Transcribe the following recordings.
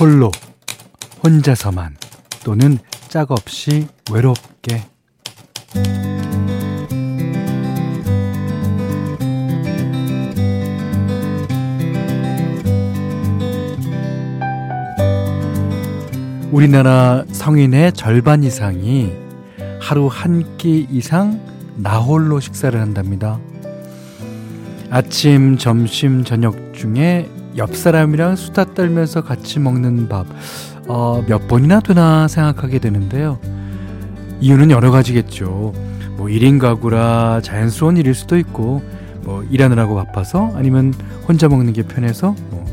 홀로, 혼자서만, 또는 짝 없이 외롭게. 우리나라 성인의 절반 이상이 하루 한 끼 이상 나홀로 식사를 한답니다. 아침, 점심, 저녁 중에 옆 사람이랑 수다 떨면서 같이 먹는 밥, 어, 몇 번이나 되나 생각하게 되는데요. 이유는 여러 가지겠죠. 뭐 1인 가구라 자연스러운 일일 수도 있고, 뭐 일하느라고 바빠서 아니면 혼자 먹는 게 편해서 뭐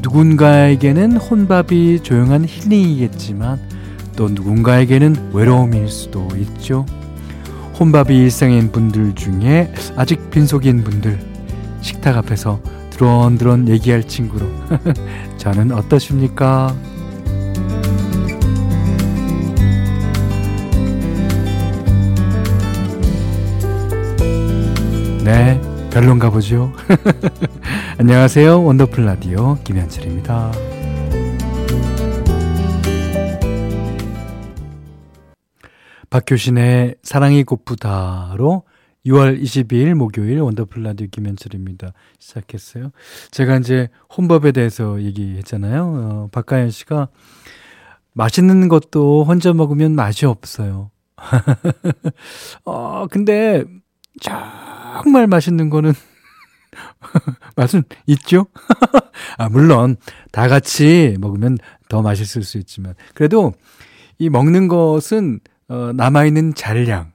누군가에게는 혼밥이 조용한 힐링이겠지만 또 누군가에게는 외로움일 수도 있죠. 혼밥이 일상인 분들 중에 아직 빈속인 분들 식탁 앞에서 드론드론 얘기할 친구로 저는 어떠십니까? 네, 별론가 보죠. 안녕하세요. 원더풀 라디오 김현철입니다. 박효신의 사랑이 고프다로 6월 22일 목요일 원더풀 라디오 김현철입니다. 시작했어요. 제가 이제 혼밥에 대해서 얘기했잖아요. 어, 박가연 씨가 맛있는 것도 혼자 먹으면 맛이 없어요. 어, 근데 정말 맛있는 거는 맛은 있죠? 아, 물론 다 같이 먹으면 더 맛있을 수 있지만 그래도 이 먹는 것은 어, 남아있는 잔량.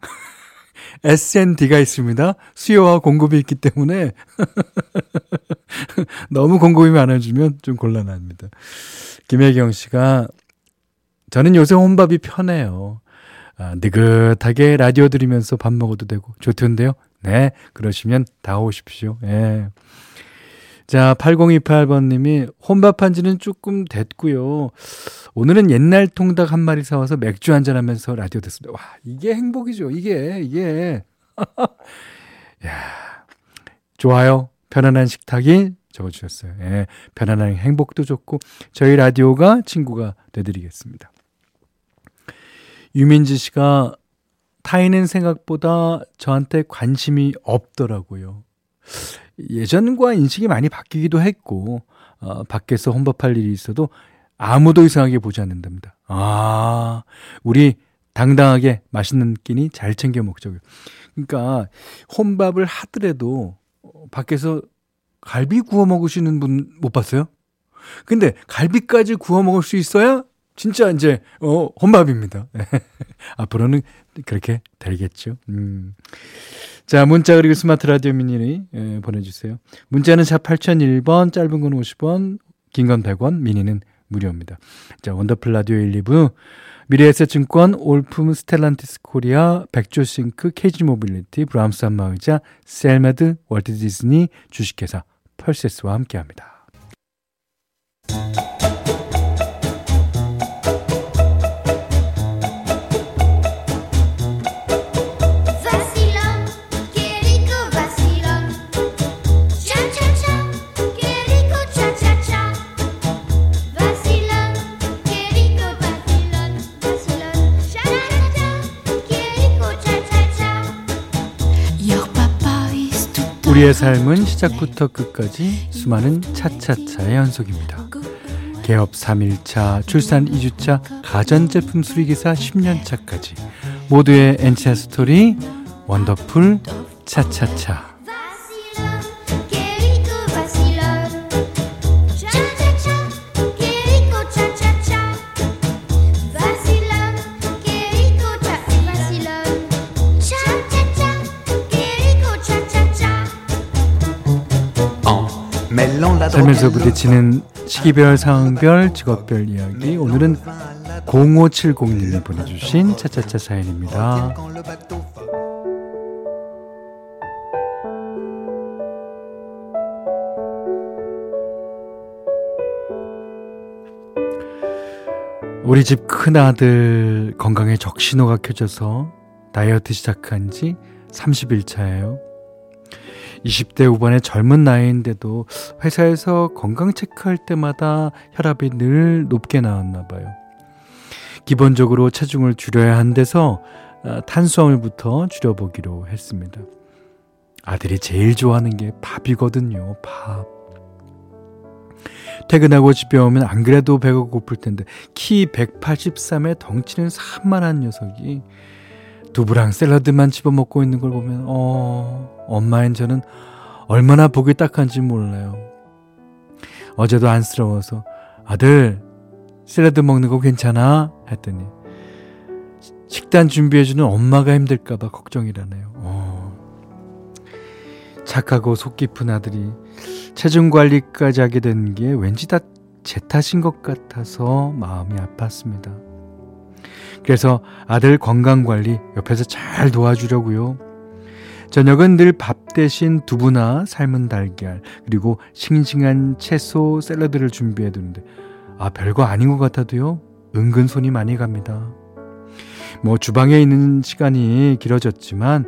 S&D가 있습니다. 수요와 공급이 있기 때문에 너무 공급이 많아지면 좀 곤란합니다. 김혜경 씨가 저는 요새 혼밥이 편해요. 아, 느긋하게 라디오 들으면서 밥 먹어도 되고 좋던데요. 네, 그러시면 다 오십시오. 예. 자, 8028번님이 혼밥한 지는 조금 됐고요. 오늘은 옛날 통닭 한 마리 사와서 맥주 한 잔 하면서 라디오 듣습니다. 와, 이게 행복이죠. 이게, 이게. 야 좋아요. 편안한 식탁이 적어주셨어요. 예, 편안한 행복도 좋고, 저희 라디오가 친구가 되드리겠습니다. 유민지 씨가 타인은 생각보다 저한테 관심이 없더라고요. 예전과 인식이 많이 바뀌기도 했고, 어, 밖에서 혼밥할 일이 있어도 아무도 이상하게 보지 않는답니다. 아, 우리 당당하게 맛있는 끼니 잘 챙겨 먹자고요. 그러니까 혼밥을 하더라도 밖에서 갈비 구워 먹으시는 분 못 봤어요? 근데 갈비까지 구워 먹을 수 있어야 진짜 이제 어 혼밥입니다. 앞으로는 그렇게 되겠죠. 음. 자, 문자 그리고 스마트 라디오 미니를 예, 보내 주세요. 문자는 샵 8001번, 짧은 건 50원, 긴 건 100원, 미니는 무료입니다. 자, 원더풀 라디오 1, 2부. 미래에셋증권, 올품 스텔란티스 코리아, 백조싱크, KG 모빌리티, 브람스 안마의자, 셀메드, 월트 디즈니, 주식회사, 펄세스와 함께합니다. 우리의 삶은 시작부터 끝까지 수많은 차차차의 연속입니다. 개업 3일차, 출산 2주차, 가전제품 수리기사 10년차까지 모두의 엔치아 스토리 원더풀 차차차 살면서 부딪히는 시기별, 상황별, 직업별 이야기. 오늘은 0570님이 보내주신 차차차 사연입니다. 우리 집 큰아들 건강에 적신호가 켜져서 다이어트 시작한 지 30일 차예요. 20대 후반의 젊은 나이인데도 회사에서 건강 체크할 때마다 혈압이 늘 높게 나왔나 봐요. 기본적으로 체중을 줄여야 한데서 아, 탄수화물부터 줄여보기로 했습니다. 아들이 제일 좋아하는 게 밥이거든요. 밥. 퇴근하고 집에 오면 안 그래도 배가 고플 텐데 키 183에 덩치는 산만한 녀석이 두부랑 샐러드만 집어먹고 있는 걸 보면 어 엄마인 저는 얼마나 보기 딱한지 몰라요. 어제도 안쓰러워서 아들 샐러드 먹는 거 괜찮아? 했더니 식단 준비해주는 엄마가 힘들까봐 걱정이라네요. 어. 착하고 속 깊은 아들이 체중 관리까지 하게 된 게 왠지 다 제 탓인 것 같아서 마음이 아팠습니다. 그래서 아들 건강 관리 옆에서 잘 도와주려고요. 저녁은 늘 밥 대신 두부나 삶은 달걀 그리고 싱싱한 채소 샐러드를 준비해 두는데 아 별거 아닌 것 같아도요 은근 손이 많이 갑니다. 뭐 주방에 있는 시간이 길어졌지만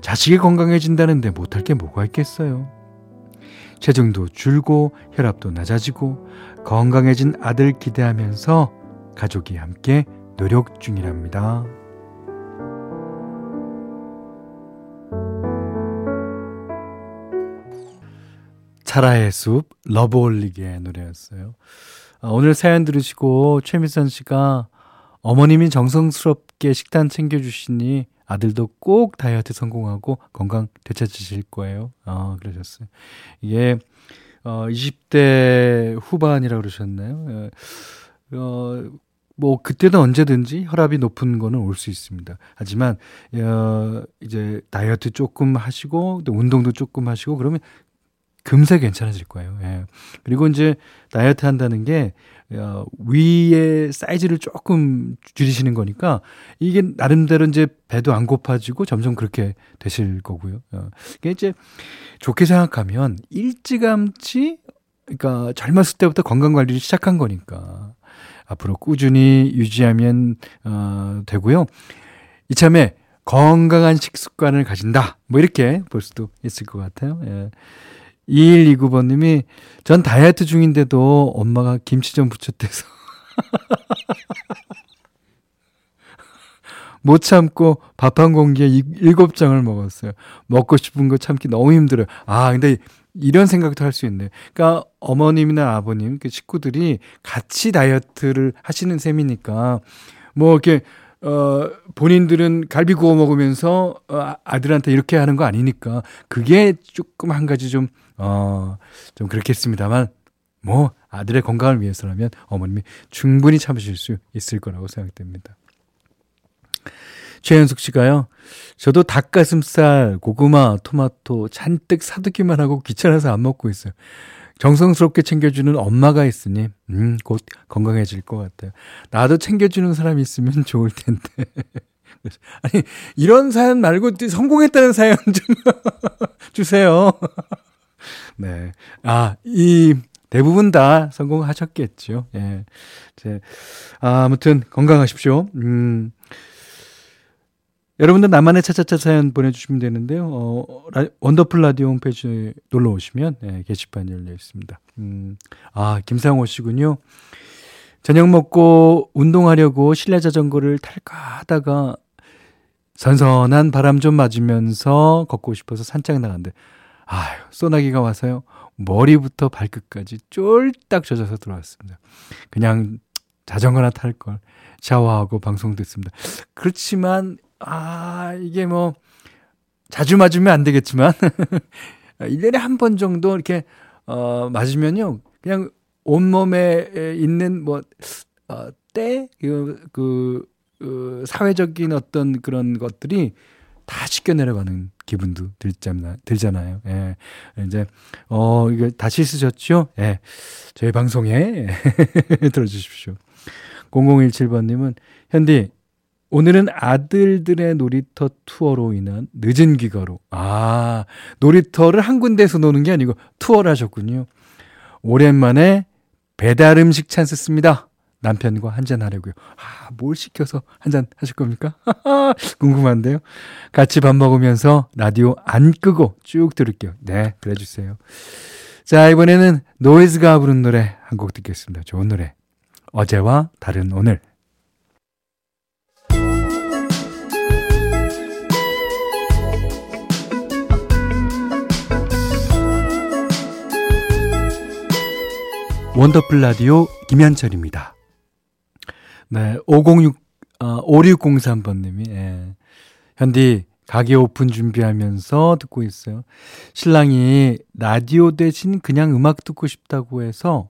자식이 건강해진다는데 못할 게 뭐가 있겠어요. 체중도 줄고 혈압도 낮아지고 건강해진 아들 기대하면서 가족이 함께 노력 중이랍니다. 차라의 숲 러브홀릭의 노래였어요. 아, 오늘 사연 들으시고 최미선 씨가 어머님이 정성스럽게 식단 챙겨주시니 아들도 꼭 다이어트 성공하고 건강 되찾으실 거예요. 아, 그러셨어요. 이게, 어, 20대 후반이라고 그러셨나요? 예. 어, 뭐, 그때는 언제든지 혈압이 높은 거는 올 수 있습니다. 하지만, 어, 이제 다이어트 조금 하시고, 또 운동도 조금 하시고, 그러면 금세 괜찮아질 거예요. 예. 그리고 이제 다이어트 한다는 게 어, 위의 사이즈를 조금 줄이시는 거니까 이게 나름대로 이제 배도 안 고파지고 점점 그렇게 되실 거고요. 어, 이게 이제 좋게 생각하면 일찌감치 그러니까 젊었을 때부터 건강 관리를 시작한 거니까 앞으로 꾸준히 유지하면 어, 되고요. 이참에 건강한 식습관을 가진다. 뭐 이렇게 볼 수도 있을 것 같아요. 예. 2129번님이 전 다이어트 중인데도 엄마가 김치 좀 부쳤대서 못 참고 밥 한 공기에 일곱 장을 먹었어요. 먹고 싶은 거 참기 너무 힘들어요. 아, 근데 이런 생각도 할 수 있네요. 그러니까 어머님이나 아버님, 그 식구들이 같이 다이어트를 하시는 셈이니까 뭐 이렇게 어, 본인들은 갈비 구워 먹으면서 어, 아들한테 이렇게 하는 거 아니니까 그게 조금 한 가지 좀 어, 좀 그렇겠습니다만, 뭐, 아들의 건강을 위해서라면 어머님이 충분히 참으실 수 있을 거라고 생각됩니다. 최현숙 씨가요, 저도 닭가슴살, 고구마, 토마토 잔뜩 사두기만 하고 귀찮아서 안 먹고 있어요. 정성스럽게 챙겨주는 엄마가 있으니, 음, 곧 건강해질 것 같아요. 나도 챙겨주는 사람이 있으면 좋을 텐데. 아니, 이런 사연 말고 성공했다는 사연 좀 주세요. 네. 아, 이 대부분 다 성공하셨겠죠. 예. 제, 아, 아무튼 건강하십시오. 음. 여러분들 나만의 차차차 사연 보내주시면 되는데요. 어, 라, 원더풀 라디오 홈페이지 놀러 오시면 예, 게시판 열려 있습니다. 음, 아 김상호 씨군요. 저녁 먹고 운동하려고 실내 자전거를 탈까 하다가 선선한 바람 좀 맞으면서 걷고 싶어서 산책 나갔는데 아유, 소나기가 와서요. 머리부터 발끝까지 쫄딱 젖어서 들어왔습니다. 그냥 자전거나 탈 걸. 샤워하고 방송 듣습니다. 그렇지만, 아, 이게 뭐, 자주 맞으면 안 되겠지만, 1년에 한 번 정도 이렇게, 어, 맞으면요. 그냥 온몸에 있는 뭐, 어, 때, 그, 그, 그, 사회적인 어떤 그런 것들이 다 씻겨 내려가는 기분도 들잖아, 들잖아요. 예. 이제, 어, 이거 다시 쓰셨죠? 예. 저희 방송에 들어주십시오. 0017번님은, 현디, 오늘은 아들들의 놀이터 투어로 인한 늦은 귀가로. 아, 놀이터를 한 군데에서 노는 게 아니고 투어를 하셨군요. 오랜만에 배달 음식 찬스 씁니다. 남편과 한잔 하려고요. 아, 뭘 시켜서 한잔 하실 겁니까? 궁금한데요. 같이 밥 먹으면서 라디오 안 끄고 쭉 들을게요. 네, 그래 주세요. 자, 이번에는 노이즈가 부른 노래 한 곡 듣겠습니다. 좋은 노래. 어제와 다른 오늘. 원더풀 라디오 김현철입니다. 네, 506, 어, 5603번님이, 예. 현디, 가게 오픈 준비하면서 듣고 있어요. 신랑이 라디오 대신 그냥 음악 듣고 싶다고 해서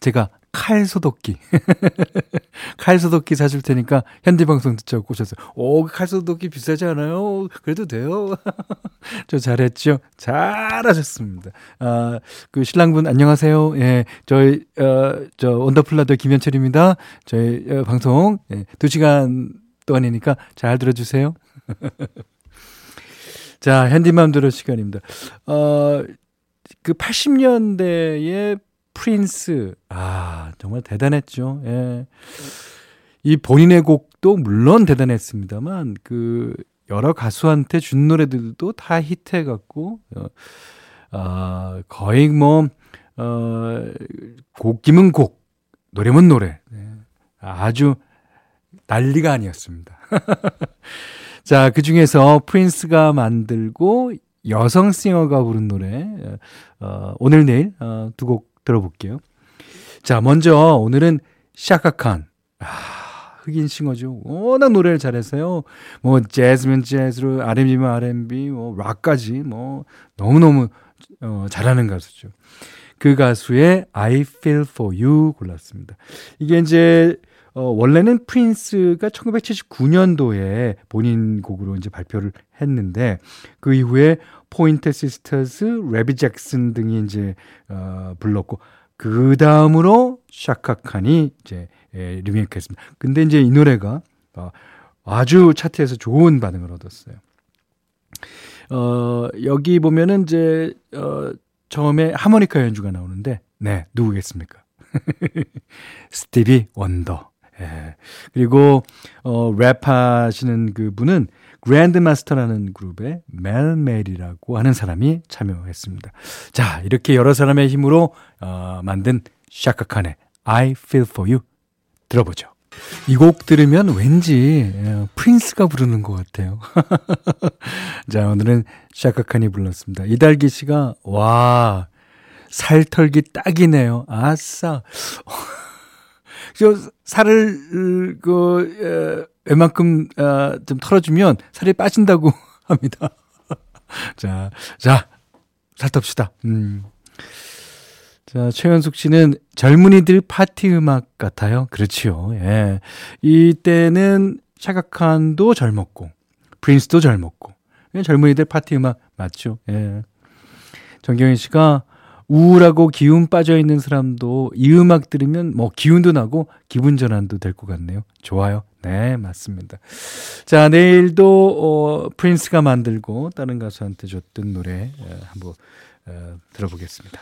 제가 칼 소독기. 칼 소독기 사줄 테니까 현디방송 듣자고 꼬셨어요. 오, 칼 소독기 비싸지 않아요? 그래도 돼요. 저 잘했죠? 잘하셨습니다. 아, 그 신랑분 안녕하세요. 예, 저희, 어, 저 원더풀라더 김현철입니다. 저희 어, 방송, 예, 2시간 동안이니까 잘 들어주세요. 자, 현디맘대로 시간입니다. 어, 그 80년대에 프린스. 아, 정말 대단했죠. 예. 이 본인의 곡도 물론 대단했습니다만, 그, 여러 가수한테 준 노래들도 다 히트해갖고, 어, 어, 거의 뭐, 어, 곡기면 곡, 노래면 노래. 네. 아주 난리가 아니었습니다. 자, 그 중에서 프린스가 만들고 여성 싱어가 부른 노래, 어, 오늘 내일, 어, 두 곡 들어볼게요. 자, 먼저 오늘은 샤카칸. 아, 흑인 싱어죠. 워낙 노래를 잘해서요. 뭐 재즈면 재즈로 R&B면 R&B, 뭐 락까지 뭐 너무너무 어, 잘하는 가수죠. 그 가수의 I Feel For You 골랐습니다. 이게 이제 어, 원래는 프린스가 1979년도에 본인 곡으로 이제 발표를 했는데 그 이후에 포인트 시스터즈, 레비 잭슨 등이 이제 어, 불렀고 그 다음으로 샤카칸이 이제 예, 리메이크했습니다. 근데 이제 이 노래가 어, 아주 차트에서 좋은 반응을 얻었어요. 어, 여기 보면은 이제 어, 처음에 하모니카 연주가 나오는데 네 누구겠습니까? 스티비 원더. 예. 그리고 어, 랩하시는 그 분은 그랜드마스터라는 그룹의 멜멜이라고 하는 사람이 참여했습니다. 자, 이렇게 여러 사람의 힘으로 어, 만든 샤카칸의 I Feel For You 들어보죠. 이 곡 들으면 왠지 어, 프린스가 부르는 것 같아요. 자, 오늘은 샤카칸이 불렀습니다. 이달기 씨가 와 살털기 딱이네요. 아싸. 저 살을 그 에, 웬만큼 어, 좀 털어주면 살이 빠진다고 합니다. 자, 자, 살텁시다. 음. 자, 최현숙 씨는 젊은이들 파티 음악 같아요. 그렇지요. 예. 이때는 샤가칸도 젊었고, 프린스도 젊었고, 젊은이들 파티 음악 맞죠. 예. 정경희 씨가 우울하고 기운 빠져 있는 사람도 이 음악 들으면 뭐 기운도 나고 기분 전환도 될 것 같네요. 좋아요. 네, 맞습니다. 자, 내일도 어, 프린스가 만들고 다른 가수한테 줬던 노래 어, 한번 어, 들어보겠습니다.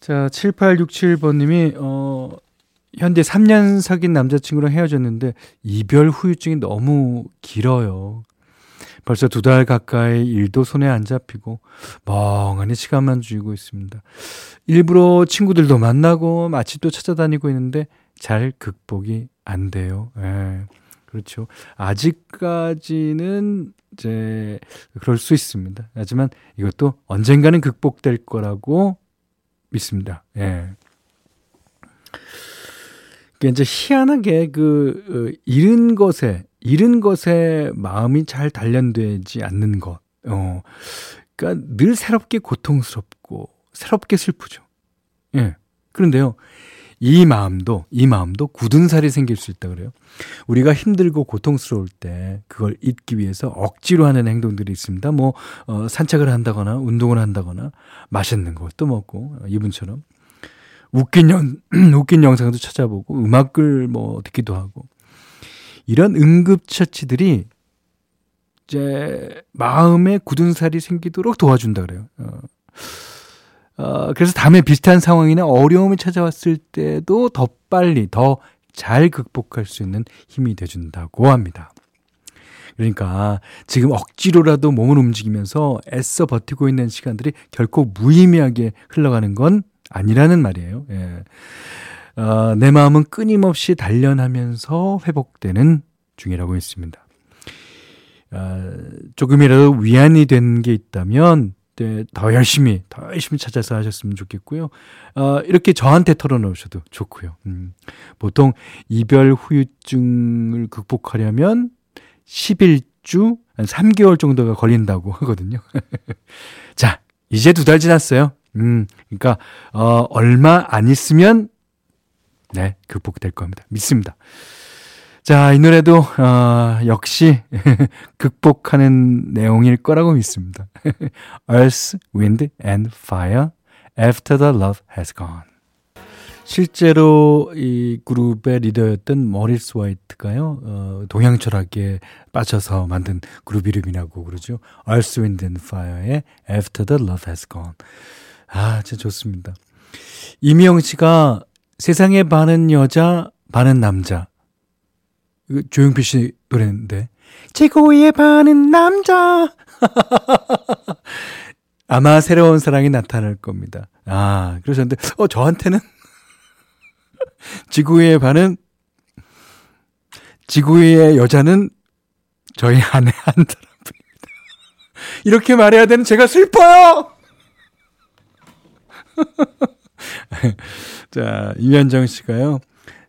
자, 7867번님이 어, 현재 3년 사귄 남자친구랑 헤어졌는데 이별 후유증이 너무 길어요. 벌써 두 달 가까이 일도 손에 안 잡히고 멍하니 시간만 주고 있습니다. 일부러 친구들도 만나고 맛집도 찾아다니고 있는데 잘 극복이 안 돼요. 예. 그렇죠. 아직까지는 이제 그럴 수 있습니다. 하지만 이것도 언젠가는 극복될 거라고 믿습니다. 예. 그게 이제 희한하게 그 어, 잃은 것에 잃은 것에 마음이 잘 단련되지 않는 것. 어. 그러니까 늘 새롭게 고통스럽고 새롭게 슬프죠. 예. 그런데요. 이 마음도 이 마음도 굳은 살이 생길 수 있다 그래요. 우리가 힘들고 고통스러울 때 그걸 잊기 위해서 억지로 하는 행동들이 있습니다. 뭐 어, 산책을 한다거나 운동을 한다거나 맛있는 것도 먹고 어, 이분처럼 웃긴 영 웃긴 영상도 찾아보고 음악을 뭐 듣기도 하고 이런 응급처치들이 이제 마음에 굳은 살이 생기도록 도와준다 그래요. 어. 어, 그래서 다음에 비슷한 상황이나 어려움이 찾아왔을 때도 더 빨리, 더 잘 극복할 수 있는 힘이 돼준다고 합니다. 그러니까 지금 억지로라도 몸을 움직이면서 애써 버티고 있는 시간들이 결코 무의미하게 흘러가는 건 아니라는 말이에요. 예. 어, 내 마음은 끊임없이 단련하면서 회복되는 중이라고 했습니다. 어, 조금이라도 위안이 된 게 있다면 네, 더 열심히 더 열심히 찾아서 하셨으면 좋겠고요. 어, 이렇게 저한테 털어놓으셔도 좋고요. 음, 보통 이별 후유증을 극복하려면 11주 한 3개월 정도가 걸린다고 하거든요. 자, 이제 두 달 지났어요. 음, 그러니까 어, 얼마 안 있으면 네, 극복될 겁니다. 믿습니다. 자, 이 노래도 어, 역시 극복하는 내용일 거라고 믿습니다. Earth, Wind and Fire After the Love Has Gone. 실제로 이 그룹의 리더였던 머리스 화이트가요, 어, 동양 철학에 빠져서 만든 그룹 이름이라고 그러죠. Earth, Wind and Fire의 After the Love Has Gone. 아, 진짜 좋습니다. 이미영 씨가 세상에 반은 여자, 반은 남자. 이거 조용필 씨 노래인데. 최고의 반은 남자. 아마 새로운 사랑이 나타날 겁니다. 아, 그러셨는데, 어, 저한테는 지구의 반은, 지구의 여자는 저희 아내 한 사람입니다. 이렇게 말해야 되는 제가 슬퍼요! 자, 이현정 씨가요.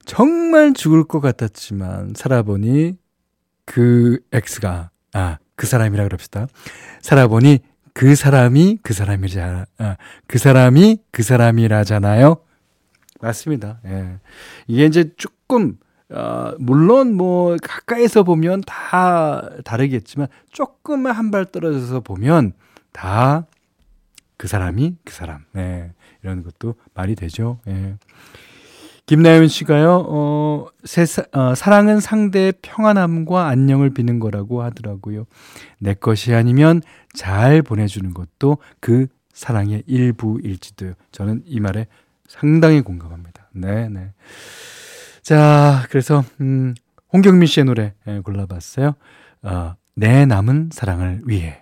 정말 죽을 것 같았지만 살아보니 그 X가 아, 그 사람이라 그럽시다. 살아보니 그 사람이 그 사람이자 아, 그 사람이 그 사람이라잖아요. 맞습니다. 예. 이게 이제 조금 어, 물론 뭐 가까이서 보면 다 다르겠지만 조금 한발 떨어져서 보면 다 그 사람이 그 사람. 네. 이런 것도 말이 되죠. 예. 김나연 씨가요, 어, 세사, 어, 사랑은 상대의 평안함과 안녕을 비는 거라고 하더라고요. 내 것이 아니면 잘 보내주는 것도 그 사랑의 일부일지도 저는 이 말에 상당히 공감합니다. 네, 네. 자, 그래서, 음, 홍경민 씨의 노래 예, 골라봤어요. 어, 내 남은 사랑을 위해.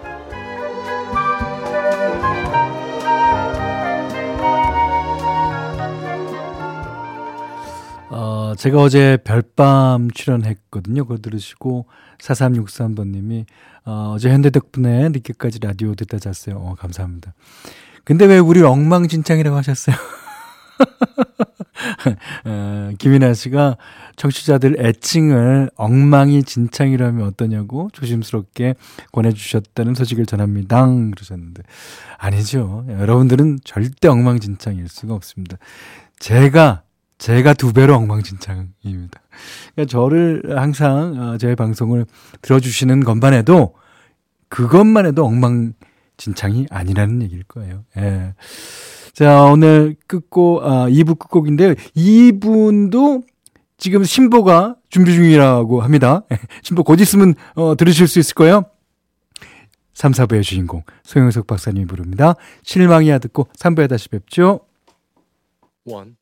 제가 어제 별밤 출연했거든요. 그거 들으시고 4363번님이 어, 어제 현대 덕분에 늦게까지 라디오 듣다 잤어요. 어, 감사합니다. 근데 왜 우리 엉망진창이라고 하셨어요? 어, 김인아 씨가 청취자들 애칭을 엉망이 진창이라면 어떠냐고 조심스럽게 권해주셨다는 소식을 전합니다. 그러셨는데 아니죠. 여러분들은 절대 엉망진창일 수가 없습니다. 제가 제가 두 배로 엉망진창입니다. 그러니까 저를 항상 어, 제 방송을 들어주시는 것만 해도 그것만 해도 엉망진창이 아니라는 얘기일 거예요. 예. 자, 오늘 끝곡, 아, 2부 끝곡인데요. 2분도 지금 신보가 준비 중이라고 합니다. 신보 곧 있으면, 어, 들으실 수 있을 거예요. 3, 4부의 주인공, 소영석 박사님이 부릅니다. 실망이야 듣고 3부에 다시 뵙죠. 1.